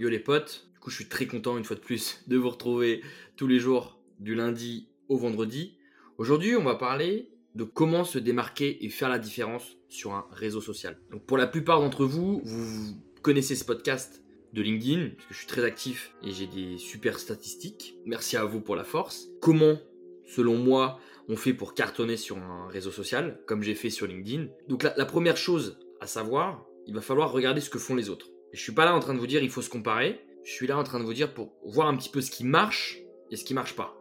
Yo les potes, du coup je suis très content une fois de plus de vous retrouver tous les jours du lundi au vendredi. Aujourd'hui on va parler de comment se démarquer et faire la différence sur un réseau social. Donc pour la plupart d'entre vous, vous connaissez ce podcast de LinkedIn, parce que je suis très actif et j'ai des super statistiques. Merci à vous pour la force. Comment, selon moi, on fait pour cartonner sur un réseau social, comme j'ai fait sur LinkedIn. Donc la, la première chose à savoir, il va falloir regarder ce que font les autres. Je suis pas là en train de vous dire il faut se comparer. Je suis là en train de vous dire pour voir un petit peu ce qui marche et ce qui marche pas.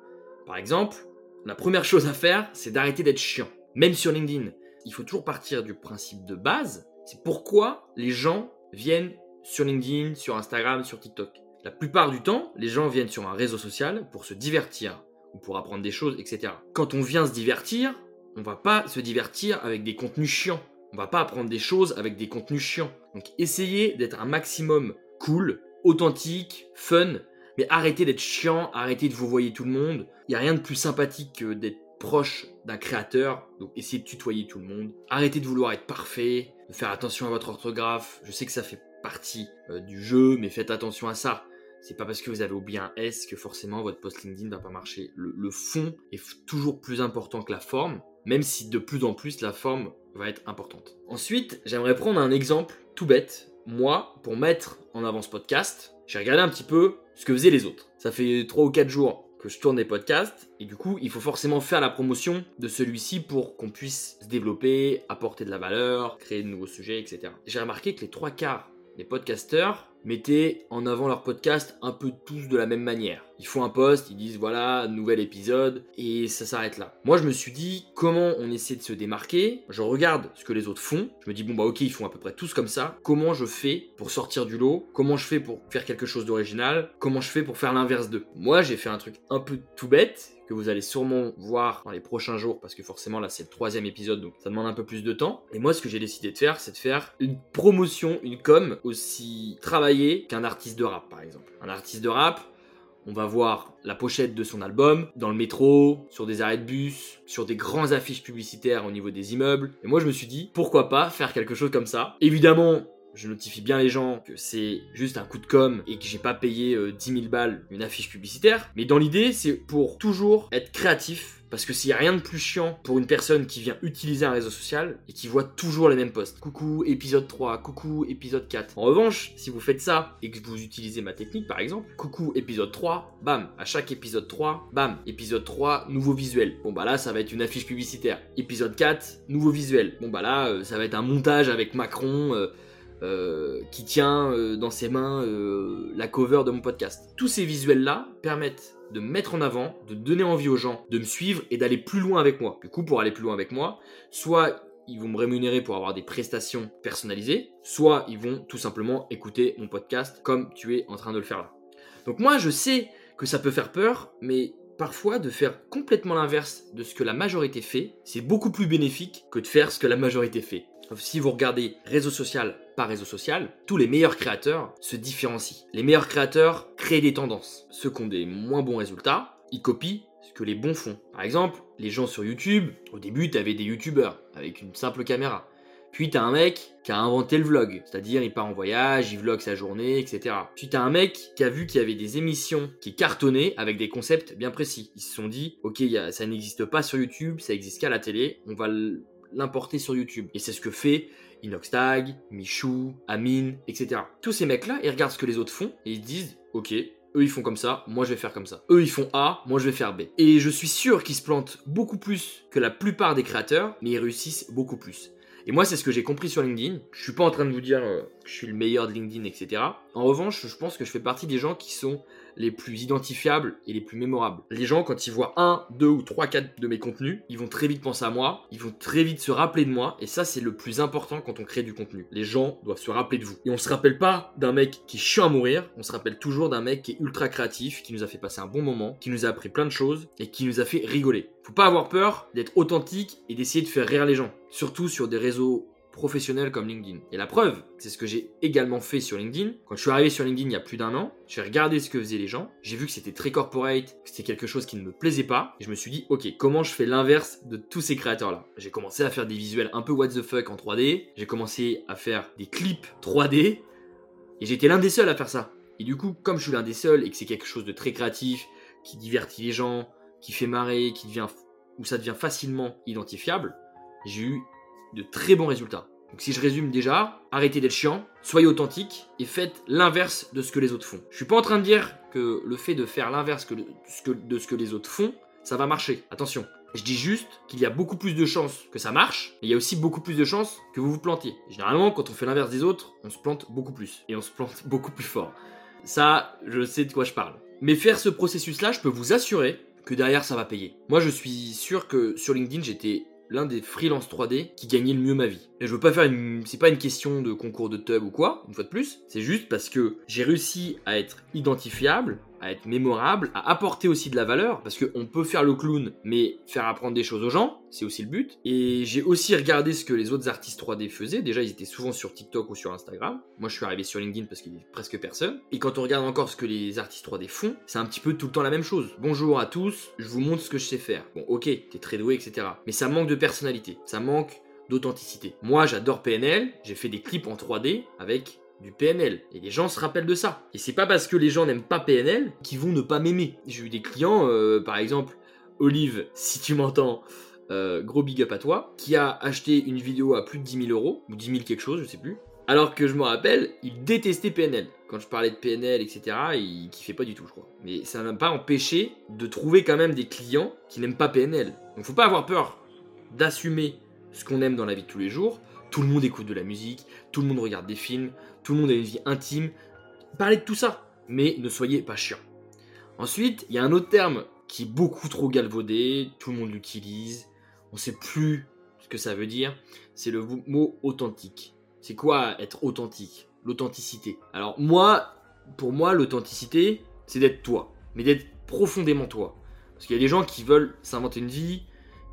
Par exemple, la première chose à faire, c'est d'arrêter d'être chiant. Même sur LinkedIn, il faut toujours partir du principe de base. C'est pourquoi les gens viennent sur LinkedIn, sur Instagram, sur TikTok. La plupart du temps, les gens viennent sur un réseau social pour se divertir ou pour apprendre des choses, etc. Quand on vient se divertir, on va pas se divertir avec des contenus chiants. On va pas apprendre des choses avec des contenus chiants. Donc essayez d'être un maximum cool, authentique, fun, mais arrêtez d'être chiant, arrêtez de vous voyer tout le monde. Il n'y a rien de plus sympathique que d'être proche d'un créateur, donc essayez de tutoyer tout le monde. Arrêtez de vouloir être parfait, de faire attention à votre orthographe. Je sais que ça fait partie euh, du jeu, mais faites attention à ça. C'est pas parce que vous avez oublié un S que forcément votre post LinkedIn va pas marcher. Le, le fond est toujours plus important que la forme, même si de plus en plus la forme va être importante. Ensuite, j'aimerais prendre un exemple tout bête. Moi, pour mettre en avant ce podcast, j'ai regardé un petit peu ce que faisaient les autres. Ça fait 3 ou 4 jours que je tourne des podcasts et du coup il faut forcément faire la promotion de celui-ci pour qu'on puisse se développer, apporter de la valeur, créer de nouveaux sujets, etc. J'ai remarqué que les trois quarts des podcasteurs mettaient en avant leur podcast un peu tous de la même manière. Ils font un post, ils disent voilà, nouvel épisode, et ça s'arrête là. Moi je me suis dit comment on essaie de se démarquer, je regarde ce que les autres font, je me dis bon bah ok ils font à peu près tous comme ça, comment je fais pour sortir du lot, comment je fais pour faire quelque chose d'original, comment je fais pour faire l'inverse d'eux? Moi j'ai fait un truc un peu tout bête, que vous allez sûrement voir dans les prochains jours, parce que forcément là c'est le troisième épisode, donc ça demande un peu plus de temps. Et moi ce que j'ai décidé de faire, c'est de faire une promotion, une com aussi travaillée qu'un artiste de rap par exemple. Un artiste de rap, on va voir la pochette de son album dans le métro, sur des arrêts de bus, sur des grands affiches publicitaires au niveau des immeubles. Et moi je me suis dit, pourquoi pas faire quelque chose comme ça? Évidemment, je notifie bien les gens que c'est juste un coup de com et que j'ai pas payé 10 000 balles une affiche publicitaire. Mais dans l'idée, c'est pour toujours être créatif. Parce que s'il y a rien de plus chiant pour une personne qui vient utiliser un réseau social et qui voit toujours les mêmes posts. Coucou épisode 3, coucou épisode 4. En revanche, si vous faites ça et que vous utilisez ma technique par exemple, coucou épisode 3, bam, à chaque épisode 3, bam, épisode 3, nouveau visuel. Bon bah là, ça va être une affiche publicitaire. Épisode 4, nouveau visuel. Bon bah là, euh, ça va être un montage avec Macron. Euh, euh, qui tient dans ses mains la cover de mon podcast. Tous ces visuels-là permettent de mettre en avant, de donner envie aux gens de me suivre et d'aller plus loin avec moi. Du coup, pour aller plus loin avec moi, soit ils vont me rémunérer pour avoir des prestations personnalisées, soit ils vont tout simplement écouter mon podcast comme tu es en train de le faire là. Donc moi, je sais que ça peut faire peur, mais parfois de faire complètement l'inverse de ce que la majorité fait, c'est beaucoup plus bénéfique que de faire ce que la majorité fait. Si vous regardez réseau social par réseau social, tous les meilleurs créateurs se différencient. Les meilleurs créateurs créent des tendances. Ceux qui ont des moins bons résultats, ils copient ce que les bons font. Par exemple, les gens sur YouTube, au début, t'avais des youtubeurs avec une simple caméra. Puis t'as un mec qui a inventé le vlog, c'est-à-dire il part en voyage, il vlog sa journée, etc. Puis t'as un mec qui a vu qu'il y avait des émissions qui cartonnaient avec des concepts bien précis. Ils se sont dit, ok, ça n'existe pas sur YouTube, ça existe qu'à la télé, on va l'importer sur YouTube. Et c'est ce que fait Inoxtag, Michou, Amine, etc. Tous ces mecs-là, ils regardent ce que les autres font et ils disent, ok, eux ils font comme ça, moi je vais faire comme ça. Eux ils font A, moi je vais faire B. Et je suis sûr qu'ils se plantent beaucoup plus que la plupart des créateurs, mais ils réussissent beaucoup plus. Et moi, c'est ce que j'ai compris sur LinkedIn. Je suis pas en train de vous dire euh, que je suis le meilleur de LinkedIn, etc. En revanche, je pense que je fais partie des gens qui sont les plus identifiables et les plus mémorables. Les gens, quand ils voient un, deux ou trois, quatre de mes contenus, ils vont très vite penser à moi, ils vont très vite se rappeler de moi, et ça, c'est le plus important quand on crée du contenu. Les gens doivent se rappeler de vous. Et on se rappelle pas d'un mec qui est chiant à mourir, on se rappelle toujours d'un mec qui est ultra créatif, qui nous a fait passer un bon moment, qui nous a appris plein de choses, et qui nous a fait rigoler. Faut pas avoir peur d'être authentique et d'essayer de faire rire les gens. Surtout sur des réseaux professionnel comme LinkedIn. Et la preuve, c'est ce que j'ai également fait sur LinkedIn. Quand je suis arrivé sur LinkedIn il y a plus d'un an, j'ai regardé ce que faisaient les gens, j'ai vu que c'était très corporate, que c'était quelque chose qui ne me plaisait pas, et je me suis dit, ok, comment je fais l'inverse de tous ces créateurs-là? J'ai commencé à faire des visuels un peu what the fuck en 3D, j'ai commencé à faire des clips 3D, et j'étais l'un des seuls à faire ça. Et du coup, comme je suis l'un des seuls et que c'est quelque chose de très créatif, qui divertit les gens, qui fait marrer, qui devient, où ça devient facilement identifiable, j'ai eu de très bons résultats. Donc si je résume déjà, arrêtez d'être chiant, soyez authentique et faites l'inverse de ce que les autres font. Je suis pas en train de dire que le fait de faire l'inverse de ce que les autres font, ça va marcher. Attention. Je dis juste qu'il y a beaucoup plus de chances que ça marche, mais il y a aussi beaucoup plus de chances que vous vous plantiez. généralement, quand on fait l'inverse des autres, on se plante beaucoup plus. Et on se plante beaucoup plus fort. Ça, je sais de quoi je parle. Mais faire ce processus-là, je peux vous assurer que derrière, ça va payer. Moi, je suis sûr que sur LinkedIn, j'étais l'un des freelance 3D qui gagnait le mieux ma vie. Et je veux pas faire une. C'est pas une question de concours de tub ou quoi, une fois de plus. C'est juste parce que j'ai réussi à être identifiable, à être mémorable, à apporter aussi de la valeur, parce qu'on peut faire le clown, mais faire apprendre des choses aux gens, c'est aussi le but. Et j'ai aussi regardé ce que les autres artistes 3D faisaient. Déjà, ils étaient souvent sur TikTok ou sur Instagram. Moi, je suis arrivé sur LinkedIn parce qu'il y a presque personne. Et quand on regarde encore ce que les artistes 3D font, c'est un petit peu tout le temps la même chose. Bonjour à tous, je vous montre ce que je sais faire. Bon, ok, t'es très doué, etc. Mais ça manque de personnalité, ça manque d'authenticité. Moi, j'adore PNL, j'ai fait des clips en 3D avec du PNL. Et les gens se rappellent de ça. Et c'est pas parce que les gens n'aiment pas PNL qu'ils vont ne pas m'aimer. J'ai eu des clients, euh, par exemple, Olive, si tu m'entends, euh, gros big up à toi, qui a acheté une vidéo à plus de 10 000 euros, ou 10 000 quelque chose, je sais plus. Alors que je me rappelle, il détestait PNL. Quand je parlais de PNL, etc., il kiffait pas du tout, je crois. Mais ça n'a pas empêché de trouver quand même des clients qui n'aiment pas PNL. Donc faut pas avoir peur d'assumer ce qu'on aime dans la vie de tous les jours. Tout le monde écoute de la musique, tout le monde regarde des films, tout le monde a une vie intime. Parlez de tout ça, mais ne soyez pas chiant. Ensuite, il y a un autre terme qui est beaucoup trop galvaudé, tout le monde l'utilise, on ne sait plus ce que ça veut dire, c'est le mot authentique. C'est quoi être authentique? L'authenticité. Alors moi, pour moi, l'authenticité, c'est d'être toi, mais d'être profondément toi. Parce qu'il y a des gens qui veulent s'inventer une vie,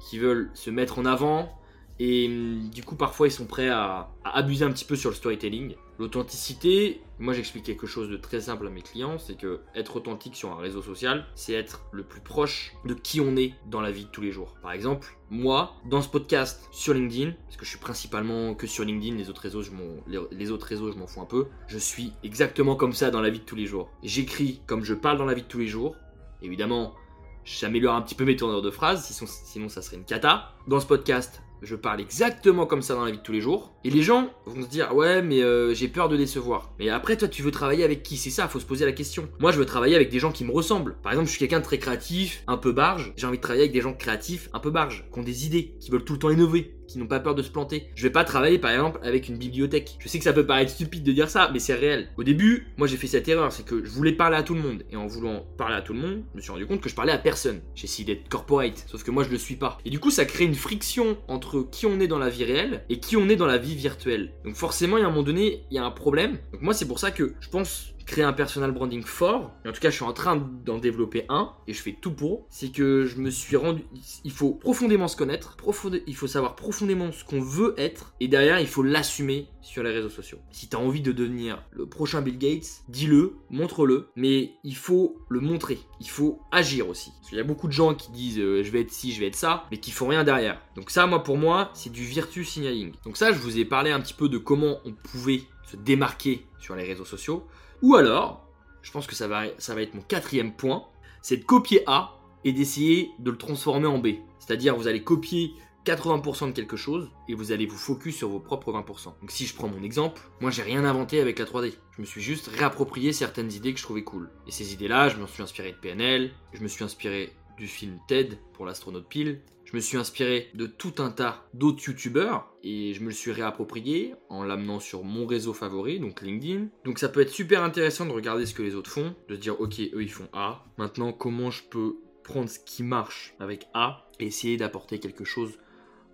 qui veulent se mettre en avant, et hum, du coup, parfois, ils sont prêts à, abuser un petit peu sur le storytelling. L'authenticité, moi j'explique quelque chose de très simple à mes clients, c'est que être authentique sur un réseau social, c'est être le plus proche de qui on est dans la vie de tous les jours. Par exemple, moi, dans ce podcast sur LinkedIn, parce que je suis principalement que sur LinkedIn, les autres réseaux, je m'en, les autres réseaux, je m'en fous un peu, je suis exactement comme ça dans la vie de tous les jours. J'écris comme je parle dans la vie de tous les jours. Évidemment, j'améliore un petit peu mes tourneurs de phrases, sinon ça serait une cata. Dans ce podcast, je parle exactement comme ça dans la vie de tous les jours. Et les gens vont se dire ouais mais euh, j'ai peur de décevoir. Mais après toi tu veux travailler avec qui? C'est ça, faut se poser la question. Moi je veux travailler avec des gens qui me ressemblent. Par exemple je suis quelqu'un de très créatif, un peu barge. J'ai envie de travailler avec des gens créatifs, un peu barge, qui ont des idées, qui veulent tout le temps innover n'ont pas peur de se planter. Je vais pas travailler par exemple avec une bibliothèque. Je sais que ça peut paraître stupide de dire ça, mais c'est réel. Au début, moi j'ai fait cette erreur, c'est que je voulais parler à tout le monde. Et en voulant parler à tout le monde, je me suis rendu compte que je parlais à personne. Essayé d'être corporate, sauf que moi je le suis pas. Et du coup, ça crée une friction entre qui on est dans la vie réelle et qui on est dans la vie virtuelle. Donc forcément, il y a un moment donné, il y a un problème. Donc moi, c'est pour ça que je pense créer un personal branding fort, en tout cas je suis en train d'en développer un, et je fais tout pour, c'est que je me suis rendu, il faut profondément se connaître, il faut savoir profondément ce qu'on veut être, et derrière il faut l'assumer sur les réseaux sociaux. Si tu as envie de devenir le prochain Bill Gates, dis-le, montre-le, mais il faut le montrer, il faut agir aussi. Parce qu'il y a beaucoup de gens qui disent euh, je vais être ci, je vais être ça, mais qui font rien derrière. Donc ça, moi pour moi, c'est du virtue signaling. Donc ça, je vous ai parlé un petit peu de comment on pouvait se démarquer sur les réseaux sociaux. Ou alors, je pense que ça va, être mon quatrième point, c'est de copier A et d'essayer de le transformer en B. C'est-à-dire, vous allez copier 80% de quelque chose et vous allez vous focus sur vos propres 20%. Donc si je prends mon exemple, moi j'ai rien inventé avec la 3D. Je me suis juste réapproprié certaines idées que je trouvais cool. Et ces idées-là, je me suis inspiré de PNL, je me suis inspiré du film TED pour l'astronaute pile, me suis inspiré de tout un tas d'autres youtubeurs et je me le suis réapproprié en l'amenant sur mon réseau favori, donc LinkedIn. Donc ça peut être super intéressant de regarder ce que les autres font, de dire ok, eux ils font A. Maintenant, comment je peux prendre ce qui marche avec A et essayer d'apporter quelque chose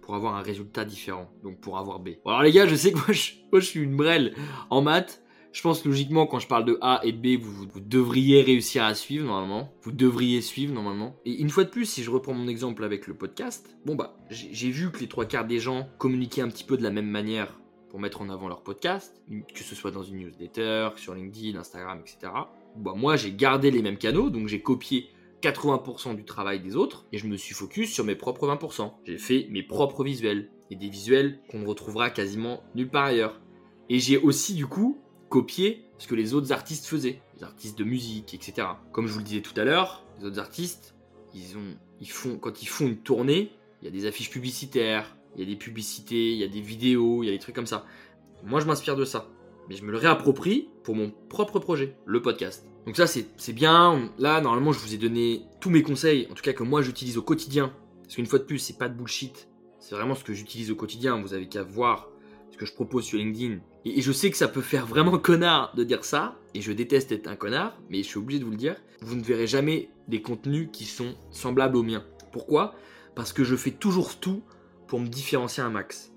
pour avoir un résultat différent, donc pour avoir B. Alors les gars, je sais que moi je, moi, je suis une brêle en maths, je pense logiquement quand je parle de A et de B, vous, devriez réussir à suivre normalement. Vous devriez suivre normalement. Et une fois de plus, si je reprends mon exemple avec le podcast, bon bah j'ai vu que les trois quarts des gens communiquaient un petit peu de la même manière pour mettre en avant leur podcast, que ce soit dans une newsletter, sur LinkedIn, Instagram, etc. Bah moi j'ai gardé les mêmes canaux, donc j'ai copié 80% du travail des autres et je me suis focus sur mes propres 20%. J'ai fait mes propres visuels et des visuels qu'on ne retrouvera quasiment nulle part ailleurs. Et j'ai aussi du coup copier ce que les autres artistes faisaient, les artistes de musique, etc. Comme je vous le disais tout à l'heure, les autres artistes, ils ont, ils font, quand ils font une tournée, il y a des affiches publicitaires, il y a des publicités, il y a des vidéos, il y a des trucs comme ça. Moi, je m'inspire de ça. Mais je me le réapproprie pour mon propre projet, le podcast. Donc ça, c'est bien. Là, normalement, je vous ai donné tous mes conseils, en tout cas que moi, j'utilise au quotidien. Parce qu'une fois de plus, c'est pas de bullshit. C'est vraiment ce que j'utilise au quotidien. Vous avez qu'à voir que je propose sur LinkedIn. Et, je sais que ça peut faire vraiment connard de dire ça. Et je déteste être un connard, mais je suis obligé de vous le dire. Vous ne verrez jamais des contenus qui sont semblables aux miens. Pourquoi? Parce que je fais toujours tout pour me différencier un max.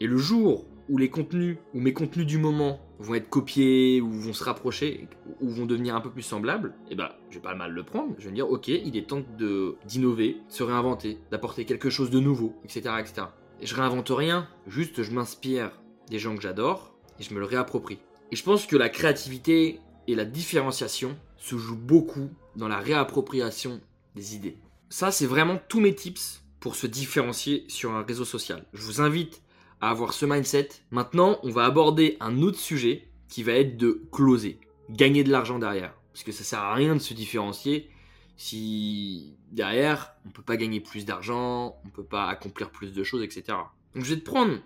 Et le jour où les contenus, ou mes contenus du moment vont être copiés, ou vont se rapprocher, ou vont devenir un peu plus semblables, et eh ben, je vais pas mal le prendre. Je vais me dire, ok, il est temps de d'innover, de se réinventer, d'apporter quelque chose de nouveau, etc., etc. Je réinvente rien, juste je m'inspire des gens que j'adore et je me le réapproprie. Et je pense que la créativité et la différenciation se jouent beaucoup dans la réappropriation des idées. Ça, c'est vraiment tous mes tips pour se différencier sur un réseau social. Je vous invite à avoir ce mindset. Maintenant, on va aborder un autre sujet qui va être de closer, gagner de l'argent derrière. Parce que ça sert à rien de se différencier si derrière, on ne peut pas gagner plus d'argent, on ne peut pas accomplir plus de choses, etc. Donc je vais te prendre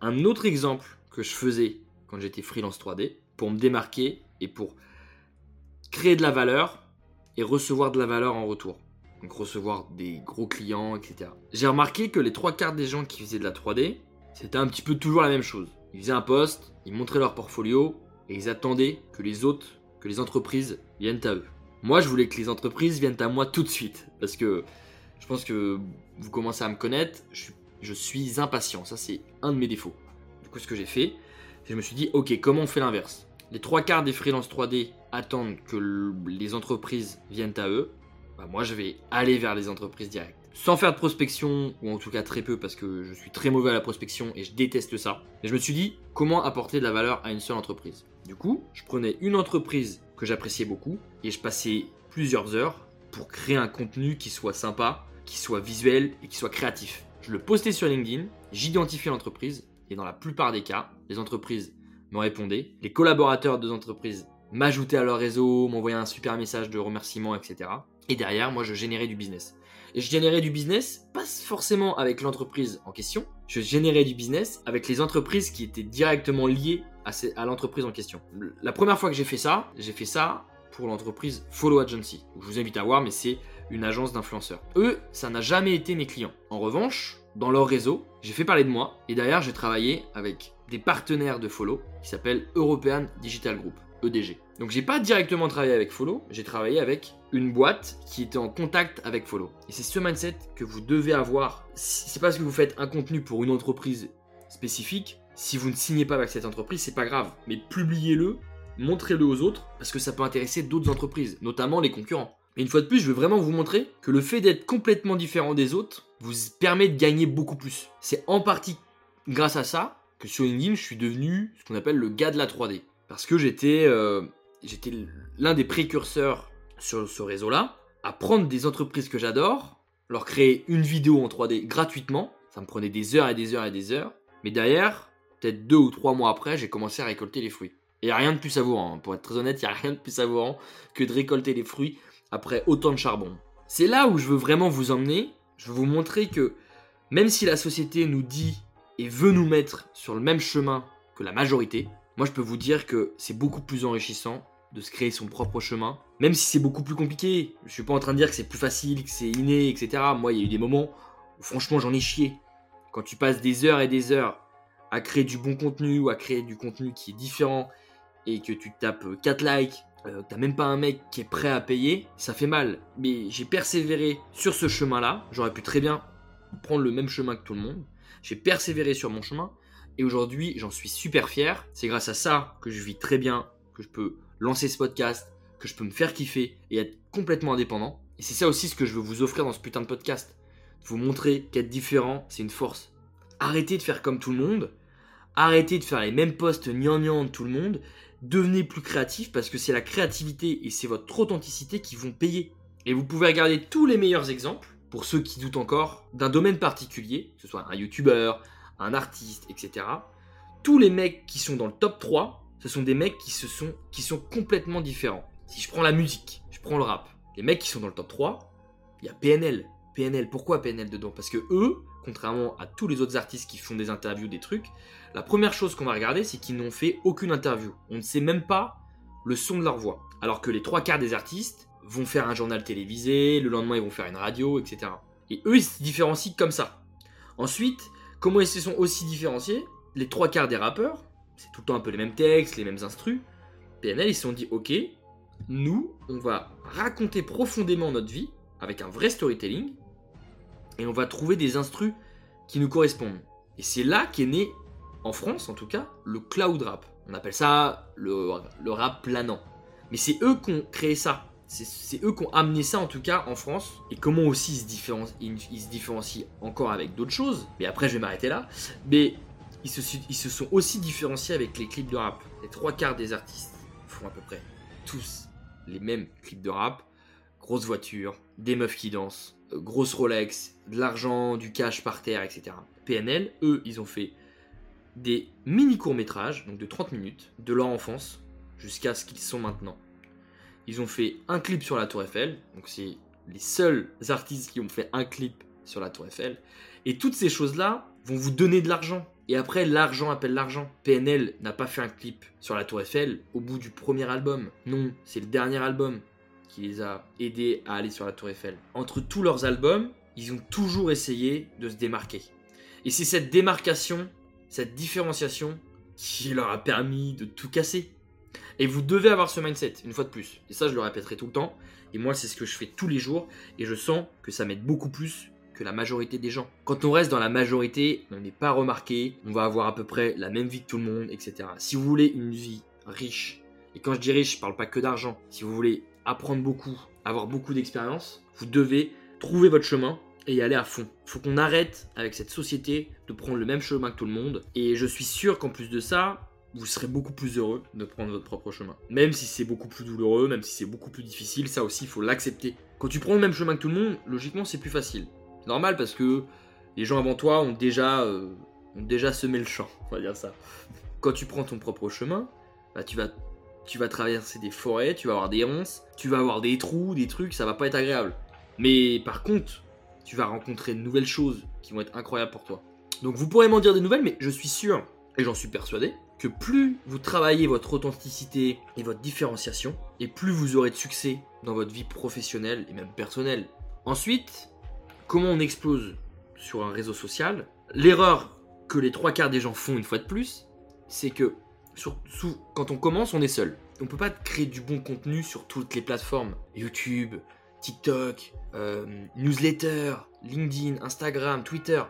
un autre exemple que je faisais quand j'étais freelance 3D pour me démarquer et pour créer de la valeur et recevoir de la valeur en retour. Donc recevoir des gros clients, etc. J'ai remarqué que les trois quarts des gens qui faisaient de la 3D, c'était un petit peu toujours la même chose. Ils faisaient un poste, ils montraient leur portfolio et ils attendaient que les autres, que les entreprises viennent à eux. Moi, je voulais que les entreprises viennent à moi tout de suite. Parce que je pense que vous commencez à me connaître. Je suis, impatient. Ça, c'est un de mes défauts. Du coup, ce que j'ai fait, je me suis dit, ok, comment on fait l'inverse? Les trois quarts des freelances 3D attendent que les entreprises viennent à eux. Bah, moi, je vais aller vers les entreprises directes. Sans faire de prospection, ou en tout cas très peu, parce que je suis très mauvais à la prospection et je déteste ça. Et je me suis dit, comment apporter de la valeur à une seule entreprise? Du coup, je prenais une entreprise que j'appréciais beaucoup. Et je passais plusieurs heures pour créer un contenu qui soit sympa, qui soit visuel et qui soit créatif. Je le postais sur LinkedIn, j'identifiais l'entreprise et dans la plupart des cas, les entreprises me répondaient, les collaborateurs de l'entreprise m'ajoutaient à leur réseau, m'envoyaient un super message de remerciement, etc. Et derrière, moi, je générais du business. Et je générais du business, pas forcément avec l'entreprise en question, je générais du business avec les entreprises qui étaient directement liées à, l'entreprise en question. La première fois que j'ai fait ça, j'ai fait ça pour l'entreprise Follow Agency. Je vous invite à voir, mais c'est une agence d'influenceurs. Eux, ça n'a jamais été mes clients. En revanche, dans leur réseau, j'ai fait parler de moi et derrière, j'ai travaillé avec des partenaires de Follow qui s'appellent European Digital Group, EDG. Donc j'ai pas directement travaillé avec Follow, j'ai travaillé avec une boîte qui était en contact avec Follow. Et c'est ce mindset que vous devez avoir. C'est parce que vous faites un contenu pour une entreprise spécifique si vous ne signez pas avec cette entreprise, c'est pas grave. Mais publiez-le, montrez-le aux autres, parce que ça peut intéresser d'autres entreprises, notamment les concurrents. Et une fois de plus, je veux vraiment vous montrer que le fait d'être complètement différent des autres vous permet de gagner beaucoup plus. C'est en partie grâce à ça que sur LinkedIn, je suis devenu ce qu'on appelle le gars de la 3D. Parce que j'étais euh, j'étais l'un des précurseurs sur ce réseau-là, à prendre des entreprises que j'adore, leur créer une vidéo en 3D gratuitement. Ça me prenait des heures et des heures et des heures. Mais derrière, peut-être deux ou trois mois après, j'ai commencé à récolter les fruits. Et il rien de plus savourant, hein. pour être très honnête, il n'y a rien de plus savourant que de récolter les fruits après autant de charbon. C'est là où je veux vraiment vous emmener, je veux vous montrer que même si la société nous dit et veut nous mettre sur le même chemin que la majorité, moi je peux vous dire que c'est beaucoup plus enrichissant de se créer son propre chemin, même si c'est beaucoup plus compliqué. Je suis pas en train de dire que c'est plus facile, que c'est inné, etc. Moi il y a eu des moments où franchement j'en ai chié. Quand tu passes des heures et des heures à créer du bon contenu ou à créer du contenu qui est différent et que tu tapes 4 likes, euh, t'as même pas un mec qui est prêt à payer, ça fait mal. Mais j'ai persévéré sur ce chemin-là. J'aurais pu très bien prendre le même chemin que tout le monde. J'ai persévéré sur mon chemin et aujourd'hui j'en suis super fier. C'est grâce à ça que je vis très bien, que je peux lancer ce podcast, que je peux me faire kiffer et être complètement indépendant. Et c'est ça aussi ce que je veux vous offrir dans ce putain de podcast. Vous montrer qu'être différent, c'est une force. Arrêtez de faire comme tout le monde. Arrêtez de faire les mêmes posts gnangnang de tout le monde. Devenez plus créatif parce que c'est la créativité et c'est votre authenticité qui vont payer. Et vous pouvez regarder tous les meilleurs exemples, pour ceux qui doutent encore, d'un domaine particulier, que ce soit un youtubeur, un artiste, etc. Tous les mecs qui sont dans le top 3, ce sont des mecs qui, se sont, qui sont complètement différents. Si je prends la musique, je prends le rap, les mecs qui sont dans le top 3, il y a PNL. PNL, pourquoi PNL dedans? Parce que eux, contrairement à tous les autres artistes qui font des interviews, des trucs, la première chose qu'on va regarder, c'est qu'ils n'ont fait aucune interview. On ne sait même pas le son de leur voix. Alors que les trois quarts des artistes vont faire un journal télévisé, le lendemain ils vont faire une radio, etc. Et eux, ils se différencient comme ça. Ensuite, comment ils se sont aussi différenciés? Les trois quarts des rappeurs, c'est tout le temps un peu les mêmes textes, les mêmes instrus. PNL, ils se sont dit, ok, nous, on va raconter profondément notre vie avec un vrai storytelling et on va trouver des instrus qui nous correspondent. Et c'est là qu'est né, en France en tout cas, le cloud rap. On appelle ça le, rap planant. Mais c'est eux qui ont créé ça. C'est eux qui ont amené ça en tout cas en France. Et comment aussi ils se différencient, encore avec d'autres choses. Mais après je vais m'arrêter là. Mais ils se, ils se sont aussi différenciés avec les clips de rap. Les trois quarts des artistes font à peu près tous les mêmes clips de rap. Grosse voiture, des meufs qui dansent, euh, grosse Rolex, de l'argent, du cash par terre, etc. PNL, eux, ils ont fait des mini courts-métrages, donc de 30 minutes, de leur enfance jusqu'à ce qu'ils sont maintenant. Ils ont fait un clip sur la Tour Eiffel, donc c'est les seuls artistes qui ont fait un clip sur la Tour Eiffel. Et toutes ces choses-là vont vous donner de l'argent. Et après, l'argent appelle l'argent. PNL n'a pas fait un clip sur la Tour Eiffel au bout du premier album. Non, c'est le dernier album qui les a aidés à aller sur la Tour Eiffel. Entre tous leurs albums, ils ont toujours essayé de se démarquer. Et c'est cette démarcation, cette différenciation qui leur a permis de tout casser. Et vous devez avoir ce mindset, une fois de plus. Et ça, je le répéterai tout le temps. Et moi, c'est ce que je fais tous les jours. Et je sens que ça m'aide beaucoup plus que la majorité des gens. Quand on reste dans la majorité, on n'est pas remarqué, on va avoir à peu près la même vie que tout le monde, etc. Si vous voulez une vie riche, et quand je dis riche, je parle pas que d'argent, si vous voulez apprendre beaucoup, avoir beaucoup d'expérience, vous devez trouver votre chemin et y aller à fond. Il faut qu'on arrête avec cette société de prendre le même chemin que tout le monde. Et je suis sûr qu'en plus de ça, vous serez beaucoup plus heureux de prendre votre propre chemin. Même si c'est beaucoup plus douloureux, même si c'est beaucoup plus difficile, ça aussi, il faut l'accepter. Quand tu prends le même chemin que tout le monde, logiquement, c'est plus facile. C'est normal parce que les gens avant toi ont déjà, euh, ont déjà semé le champ, on va dire ça. Quand tu prends ton propre chemin, bah, tu vas tu vas traverser des forêts, tu vas avoir des ronces, tu vas avoir des trous, des trucs, ça va pas être agréable. Mais par contre, tu vas rencontrer de nouvelles choses qui vont être incroyables pour toi. Donc vous pourrez m'en dire des nouvelles, mais je suis sûr, et j'en suis persuadé, que plus vous travaillez votre authenticité et votre différenciation, et plus vous aurez de succès dans votre vie professionnelle et même personnelle. Ensuite, comment on explose sur un réseau social? L'erreur que les trois quarts des gens font une fois de plus, c'est que quand on commence, on est seul. On peut pas créer du bon contenu sur toutes les plateformes. YouTube, TikTok, euh, newsletter, LinkedIn, Instagram, Twitter.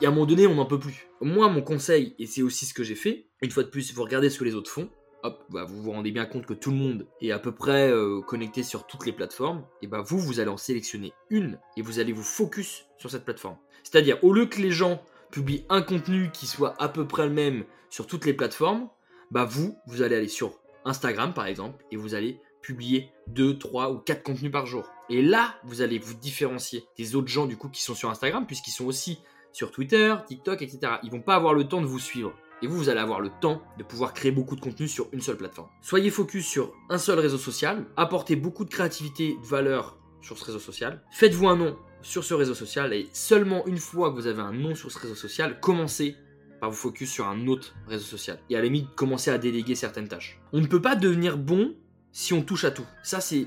Et à un moment donné, on n'en peut plus. Moi, mon conseil, et c'est aussi ce que j'ai fait, une fois de plus, vous regardez ce que les autres font, hop, bah, vous vous rendez bien compte que tout le monde est à peu près euh, connecté sur toutes les plateformes, et bah vous, vous allez en sélectionner une, et vous allez vous focus sur cette plateforme. C'est-à-dire, au lieu que les gens publient un contenu qui soit à peu près le même sur toutes les plateformes, bah vous, vous allez aller sur Instagram par exemple et vous allez publier 2, 3 ou 4 contenus par jour. Et là, vous allez vous différencier des autres gens du coup qui sont sur Instagram puisqu'ils sont aussi sur Twitter, TikTok, etc. Ils vont pas avoir le temps de vous suivre. Et vous, vous allez avoir le temps de pouvoir créer beaucoup de contenu sur une seule plateforme. Soyez focus sur un seul réseau social, apportez beaucoup de créativité, de valeur sur ce réseau social. Faites-vous un nom sur ce réseau social et seulement une fois que vous avez un nom sur ce réseau social, commencez vous focus sur un autre réseau social. Et à la limite, commencer à déléguer certaines tâches. On ne peut pas devenir bon si on touche à tout. Ça, c'est.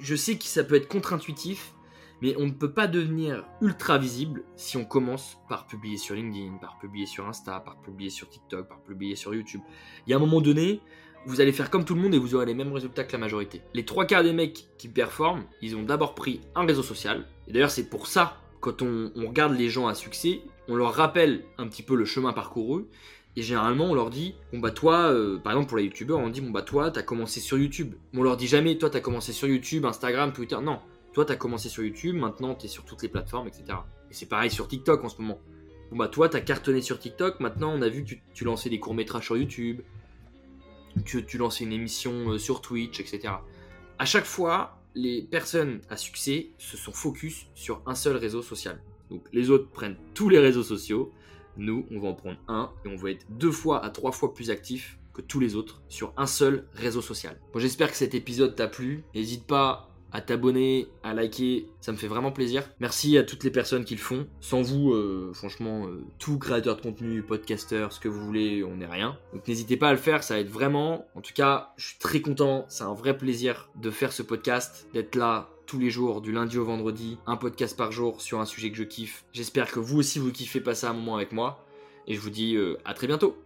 Je sais que ça peut être contre-intuitif, mais on ne peut pas devenir ultra visible si on commence par publier sur LinkedIn, par publier sur Insta, par publier sur TikTok, par publier sur YouTube. Il y a un moment donné, vous allez faire comme tout le monde et vous aurez les mêmes résultats que la majorité. Les trois quarts des mecs qui performent, ils ont d'abord pris un réseau social. Et d'ailleurs, c'est pour ça, quand on, regarde les gens à succès, on leur rappelle un petit peu le chemin parcouru. Et généralement, on leur dit, bon bah toi, euh, par exemple pour les youtubeurs, on dit, bon bah toi, t'as commencé sur YouTube. on leur dit jamais, toi, t'as commencé sur YouTube, Instagram, Twitter. Non, toi, t'as commencé sur YouTube, maintenant, t'es sur toutes les plateformes, etc. Et c'est pareil sur TikTok en ce moment. Bon bah toi, t'as cartonné sur TikTok, maintenant, on a vu que tu, lançais des courts-métrages sur YouTube, que tu lançais une émission euh, sur Twitch, etc. À chaque fois, les personnes à succès se sont focus sur un seul réseau social. Donc les autres prennent tous les réseaux sociaux. Nous, on va en prendre un et on va être deux fois à trois fois plus actifs que tous les autres sur un seul réseau social. Bon, j'espère que cet épisode t'a plu. N'hésite pas à t'abonner, à liker, ça me fait vraiment plaisir. Merci à toutes les personnes qui le font. Sans vous, euh, franchement, euh, tout créateur de contenu, podcasteur, ce que vous voulez, on n'est rien. Donc n'hésitez pas à le faire, ça aide vraiment. En tout cas, je suis très content, c'est un vrai plaisir de faire ce podcast, d'être là tous les jours, du lundi au vendredi, un podcast par jour sur un sujet que je kiffe. J'espère que vous aussi vous kiffez passer un moment avec moi. Et je vous dis euh, à très bientôt